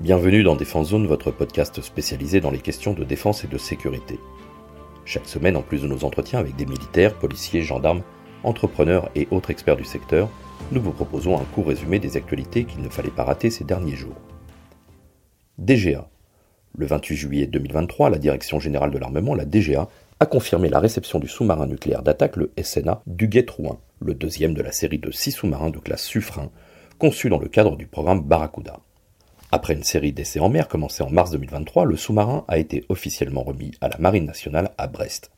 Bienvenue dans Défense Zone, votre podcast spécialisé dans les questions de défense et de sécurité. Chaque semaine, en plus de nos entretiens avec des militaires, policiers, gendarmes, entrepreneurs et autres experts du secteur, nous vous proposons un court résumé des actualités qu'il ne fallait pas rater ces derniers jours. DGA. Le 28 juillet 2023, la Direction générale de l'armement, la DGA, a confirmé la réception du sous-marin nucléaire d'attaque, le SNA, du Guet-Trouin, le deuxième de la série de six sous-marins de classe Suffren, conçus dans le cadre du programme Barracuda. Après une série d'essais en mer commencée en mars 2023, le sous-marin a été officiellement remis à la Marine nationale à Brest.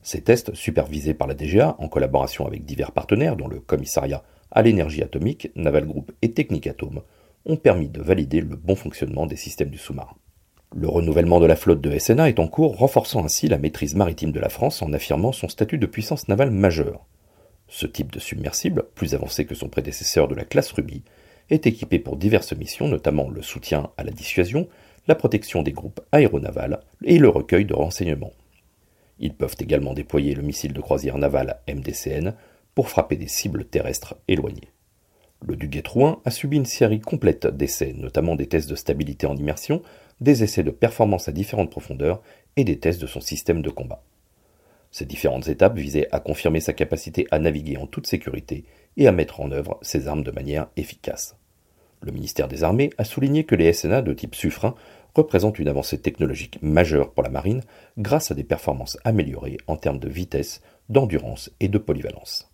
Ces tests, supervisés par la DGA en collaboration avec divers partenaires dont le commissariat à l'énergie atomique, Naval Group et Technique Atome, ont permis de valider le bon fonctionnement des systèmes du sous-marin. Le renouvellement de la flotte de SNA est en cours, renforçant ainsi la maîtrise maritime de la France en affirmant son statut de puissance navale majeure. Ce type de submersible, plus avancé que son prédécesseur de la classe Ruby, est équipé pour diverses missions, notamment le soutien à la dissuasion, la protection des groupes aéronavals et le recueil de renseignements. Ils peuvent également déployer le missile de croisière naval MDCN pour frapper des cibles terrestres éloignées. Le Duguay-Trouin a subi une série complète d'essais, notamment des tests de stabilité en immersion, des essais de performance à différentes profondeurs et des tests de son système de combat. Ces différentes étapes visaient à confirmer sa capacité à naviguer en toute sécurité et à mettre en œuvre ses armes de manière efficace. Le ministère des Armées a souligné que les SNA de type Suffren représentent une avancée technologique majeure pour la marine grâce à des performances améliorées en termes de vitesse, d'endurance et de polyvalence.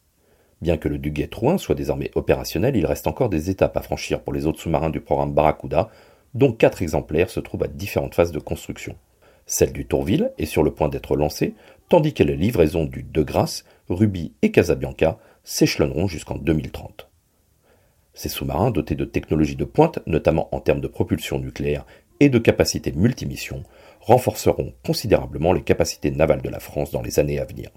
Bien que le Duguay-Trouin soit désormais opérationnel, il reste encore des étapes à franchir pour les autres sous-marins du programme Barracuda, dont quatre exemplaires se trouvent à différentes phases de construction. Celle du Tourville est sur le point d'être lancée, tandis que les livraisons du De Grasse, Ruby et Casabianca s'échelonneront jusqu'en 2030. Ces sous-marins dotés de technologies de pointe, notamment en termes de propulsion nucléaire et de capacités multimissions, renforceront considérablement les capacités navales de la France dans les années à venir.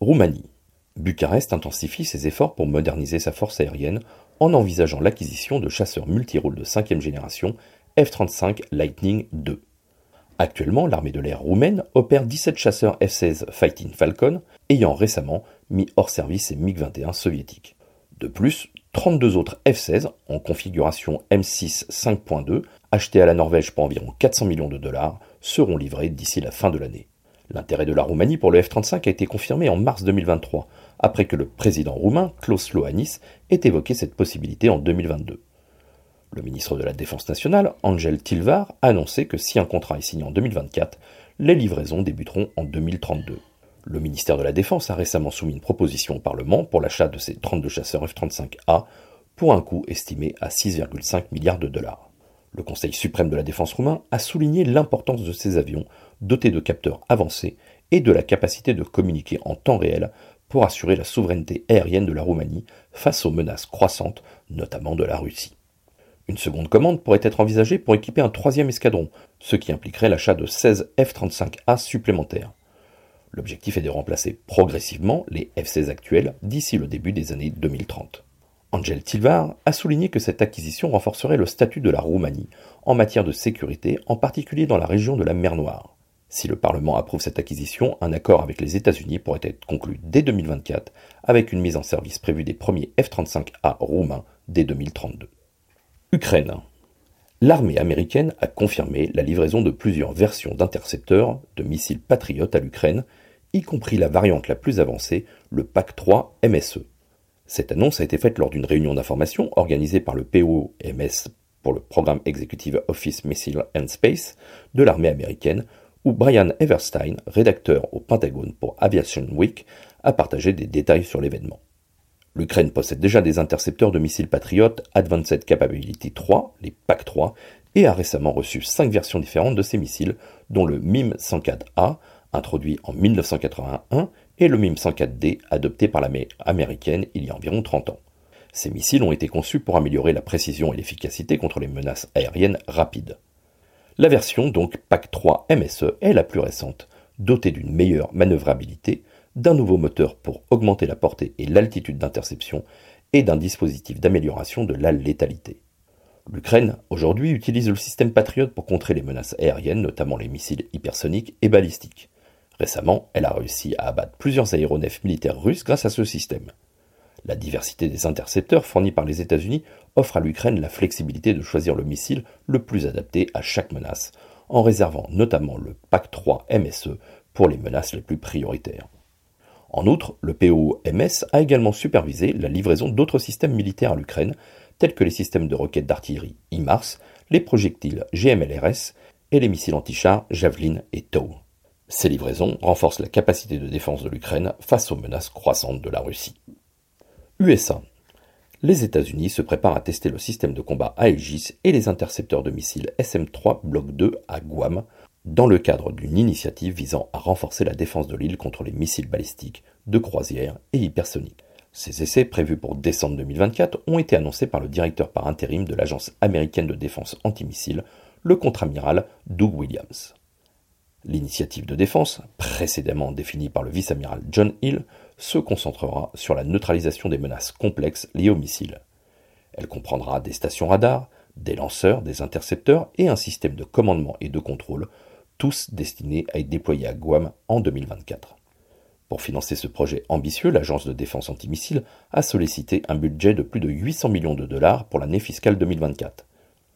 Roumanie. Bucarest intensifie ses efforts pour moderniser sa force aérienne en envisageant l'acquisition de chasseurs multirôles de cinquième génération F-35 Lightning II. Actuellement, l'armée de l'air roumaine opère 17 chasseurs F-16 Fighting Falcon, ayant récemment mis hors service ses MiG-21 soviétiques. De plus, 32 autres F-16 en configuration M6 5.2, achetés à la Norvège pour environ 400 millions de dollars, seront livrés d'ici la fin de l'année. L'intérêt de la Roumanie pour le F-35 a été confirmé en mars 2023, après que le président roumain, Klaus Loanis, ait évoqué cette possibilité en 2022. Le ministre de la Défense nationale, Angel Tilvar, a annoncé que si un contrat est signé en 2024, les livraisons débuteront en 2032. Le ministère de la Défense a récemment soumis une proposition au Parlement pour l'achat de ces 32 chasseurs F-35A pour un coût estimé à 6,5 milliards de dollars. Le Conseil suprême de la défense roumain a souligné l'importance de ces avions dotés de capteurs avancés et de la capacité de communiquer en temps réel pour assurer la souveraineté aérienne de la Roumanie face aux menaces croissantes, notamment de la Russie. Une seconde commande pourrait être envisagée pour équiper un troisième escadron, ce qui impliquerait l'achat de 16 F-35A supplémentaires. L'objectif est de remplacer progressivement les F-16 actuels d'ici le début des années 2030. Angel Tilvar a souligné que cette acquisition renforcerait le statut de la Roumanie en matière de sécurité, en particulier dans la région de la mer Noire. Si le Parlement approuve cette acquisition, un accord avec les États-Unis pourrait être conclu dès 2024, avec une mise en service prévue des premiers F-35A roumains dès 2032. Ukraine. L'armée américaine a confirmé la livraison de plusieurs versions d'intercepteurs de missiles patriotes à l'Ukraine, y compris la variante la plus avancée, le PAC-3 MSE. Cette annonce a été faite lors d'une réunion d'information organisée par le POMS pour le Programme Executive Office Missile and Space de l'armée américaine, où Brian Everstein, rédacteur au Pentagone pour Aviation Week, a partagé des détails sur l'événement. L'Ukraine possède déjà des intercepteurs de missiles Patriot Advanced Capability 3, les PAC-3, et a récemment reçu cinq versions différentes de ces missiles, dont le MIM-104A, introduit en 1981, et le MIM-104D, adopté par l'armée américaine il y a environ 30 ans. Ces missiles ont été conçus pour améliorer la précision et l'efficacité contre les menaces aériennes rapides. La version, donc PAC-3 MSE, est la plus récente, dotée d'une meilleure manœuvrabilité, d'un nouveau moteur pour augmenter la portée et l'altitude d'interception et d'un dispositif d'amélioration de la létalité. L'Ukraine, aujourd'hui, utilise le système Patriot pour contrer les menaces aériennes, notamment les missiles hypersoniques et balistiques. Récemment, elle a réussi à abattre plusieurs aéronefs militaires russes grâce à ce système. La diversité des intercepteurs fournis par les États-Unis offre à l'Ukraine la flexibilité de choisir le missile le plus adapté à chaque menace, en réservant notamment le PAC-3 MSE pour les menaces les plus prioritaires. En outre, le POMS a également supervisé la livraison d'autres systèmes militaires à l'Ukraine, tels que les systèmes de roquettes d'artillerie IMARS, les projectiles GMLRS et les missiles anti-chars Javelin et TOW. Ces livraisons renforcent la capacité de défense de l'Ukraine face aux menaces croissantes de la Russie. USA. Les États-Unis se préparent à tester le système de combat Aegis et les intercepteurs de missiles SM-3 Bloc 2 à Guam, dans le cadre d'une initiative visant à renforcer la défense de l'île contre les missiles balistiques, de croisière et hypersoniques. Ces essais, prévus pour décembre 2024, ont été annoncés par le directeur par intérim de l'Agence américaine de défense antimissile, le contre-amiral Doug Williams. L'initiative de défense, précédemment définie par le vice-amiral John Hill, se concentrera sur la neutralisation des menaces complexes liées aux missiles. Elle comprendra des stations radars, des lanceurs, des intercepteurs et un système de commandement et de contrôle, tous destinés à être déployés à Guam en 2024. Pour financer ce projet ambitieux, l'Agence de défense antimissile a sollicité un budget de plus de 800 millions de dollars pour l'année fiscale 2024.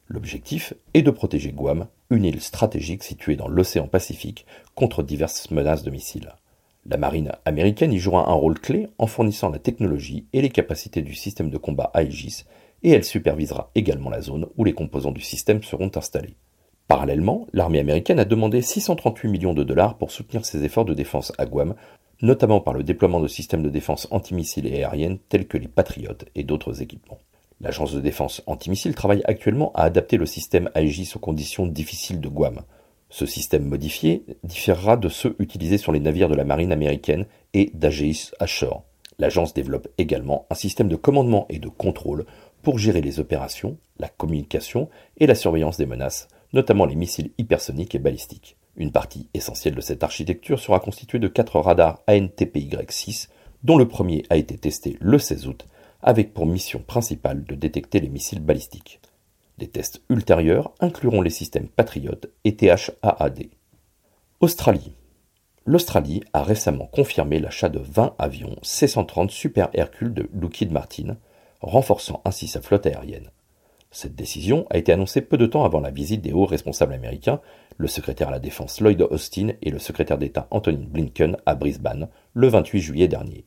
L'objectif est de protéger Guam, une île stratégique située dans l'océan Pacifique, contre diverses menaces de missiles. La marine américaine y jouera un rôle clé en fournissant la technologie et les capacités du système de combat Aegis et elle supervisera également la zone où les composants du système seront installés. Parallèlement, l'armée américaine a demandé 638 millions de dollars pour soutenir ses efforts de défense à Guam, notamment par le déploiement de systèmes de défense antimissiles et aériennes tels que les Patriotes et d'autres équipements. L'agence de défense antimissiles travaille actuellement à adapter le système Aegis aux conditions difficiles de Guam. Ce système modifié différera de ceux utilisés sur les navires de la marine américaine et d'Aegis Ashore. L'agence développe également un système de commandement et de contrôle pour gérer les opérations, la communication et la surveillance des menaces, notamment les missiles hypersoniques et balistiques. Une partie essentielle de cette architecture sera constituée de quatre radars ANTPY-6, dont le premier a été testé le 16 août, avec pour mission principale de détecter les missiles balistiques. Des tests ultérieurs incluront les systèmes Patriot et THAAD. Australie. L'Australie a récemment confirmé l'achat de 20 avions C-130 Super Hercule de Lockheed Martin, renforçant ainsi sa flotte aérienne. Cette décision a été annoncée peu de temps avant la visite des hauts responsables américains, le secrétaire à la Défense Lloyd Austin et le secrétaire d'État Anthony Blinken à Brisbane le 28 juillet dernier.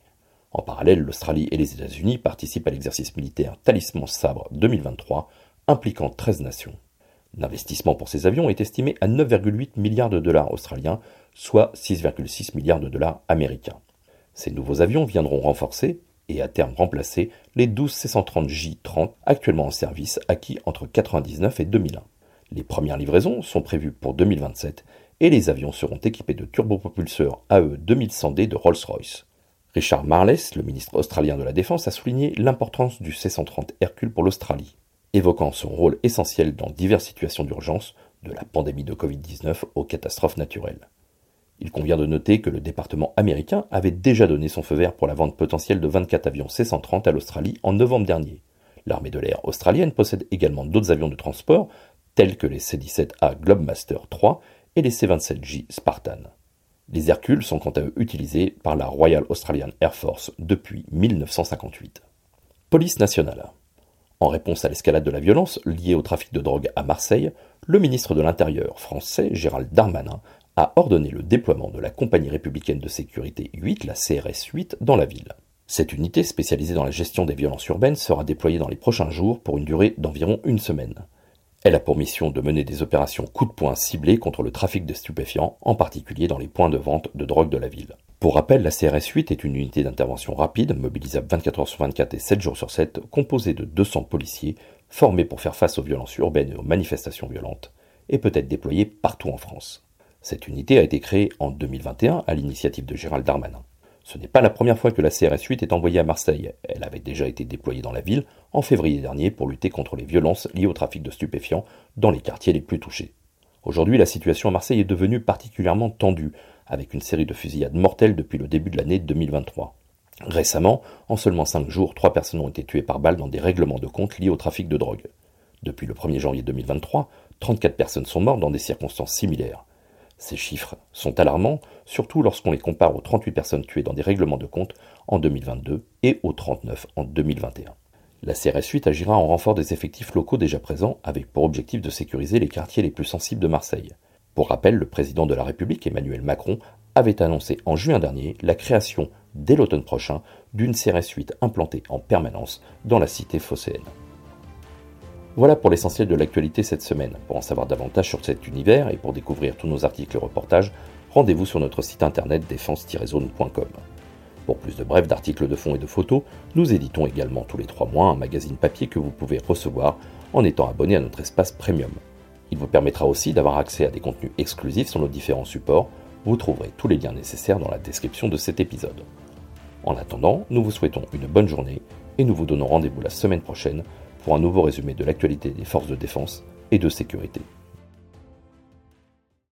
En parallèle, l'Australie et les États-Unis participent à l'exercice militaire Talisman Sabre 2023, impliquant 13 nations. L'investissement pour ces avions est estimé à 9,8 milliards de dollars australiens, soit 6,6 milliards de dollars américains. Ces nouveaux avions viendront renforcer, et à terme remplacer les 12 C-130J-30 actuellement en service acquis entre 1999 et 2001. Les premières livraisons sont prévues pour 2027 et les avions seront équipés de turbopropulseurs AE 2100D de Rolls-Royce. Richard Marles, le ministre australien de la Défense, a souligné l'importance du C-130 Hercule pour l'Australie, évoquant son rôle essentiel dans diverses situations d'urgence, de la pandémie de Covid-19 aux catastrophes naturelles. Il convient de noter que le département américain avait déjà donné son feu vert pour la vente potentielle de 24 avions C-130 à l'Australie en novembre dernier. L'armée de l'air australienne possède également d'autres avions de transport, tels que les C-17A Globemaster III et les C-27J Spartan. Les Hercules sont quant à eux utilisés par la Royal Australian Air Force depuis 1958. Police nationale. En réponse à l'escalade de la violence liée au trafic de drogue à Marseille, le ministre de l'Intérieur français, Gérald Darmanin, a ordonné le déploiement de la Compagnie républicaine de sécurité 8, la CRS 8, dans la ville. Cette unité spécialisée dans la gestion des violences urbaines sera déployée dans les prochains jours pour une durée d'environ une semaine. Elle a pour mission de mener des opérations coup de poing ciblées contre le trafic de stupéfiants, en particulier dans les points de vente de drogue de la ville. Pour rappel, la CRS 8 est une unité d'intervention rapide, mobilisable 24 heures sur 24 et 7 jours sur 7, composée de 200 policiers, formés pour faire face aux violences urbaines et aux manifestations violentes, et peut être déployée partout en France. Cette unité a été créée en 2021 à l'initiative de Gérald Darmanin. Ce n'est pas la première fois que la CRS 8 est envoyée à Marseille. Elle avait déjà été déployée dans la ville en février dernier pour lutter contre les violences liées au trafic de stupéfiants dans les quartiers les plus touchés. Aujourd'hui, la situation à Marseille est devenue particulièrement tendue, avec une série de fusillades mortelles depuis le début de l'année 2023. Récemment, en seulement 5 jours, 3 personnes ont été tuées par balle dans des règlements de compte liés au trafic de drogue. Depuis le 1er janvier 2023, 34 personnes sont mortes dans des circonstances similaires. Ces chiffres sont alarmants, surtout lorsqu'on les compare aux 38 personnes tuées dans des règlements de compte en 2022 et aux 39 en 2021. La CRS 8 agira en renfort des effectifs locaux déjà présents avec pour objectif de sécuriser les quartiers les plus sensibles de Marseille. Pour rappel, le président de la République, Emmanuel Macron, avait annoncé en juin dernier la création, dès l'automne prochain, d'une CRS 8 implantée en permanence dans la cité phocéenne. Voilà pour l'essentiel de l'actualité cette semaine. Pour en savoir davantage sur cet univers et pour découvrir tous nos articles et reportages, rendez-vous sur notre site internet défense-zone.com. Pour plus de brefs d'articles de fond et de photos, nous éditons également tous les trois mois un magazine papier que vous pouvez recevoir en étant abonné à notre espace premium. Il vous permettra aussi d'avoir accès à des contenus exclusifs sur nos différents supports. Vous trouverez tous les liens nécessaires dans la description de cet épisode. En attendant, nous vous souhaitons une bonne journée et nous vous donnons rendez-vous la semaine prochaine pour un nouveau résumé de l'actualité des forces de défense et de sécurité.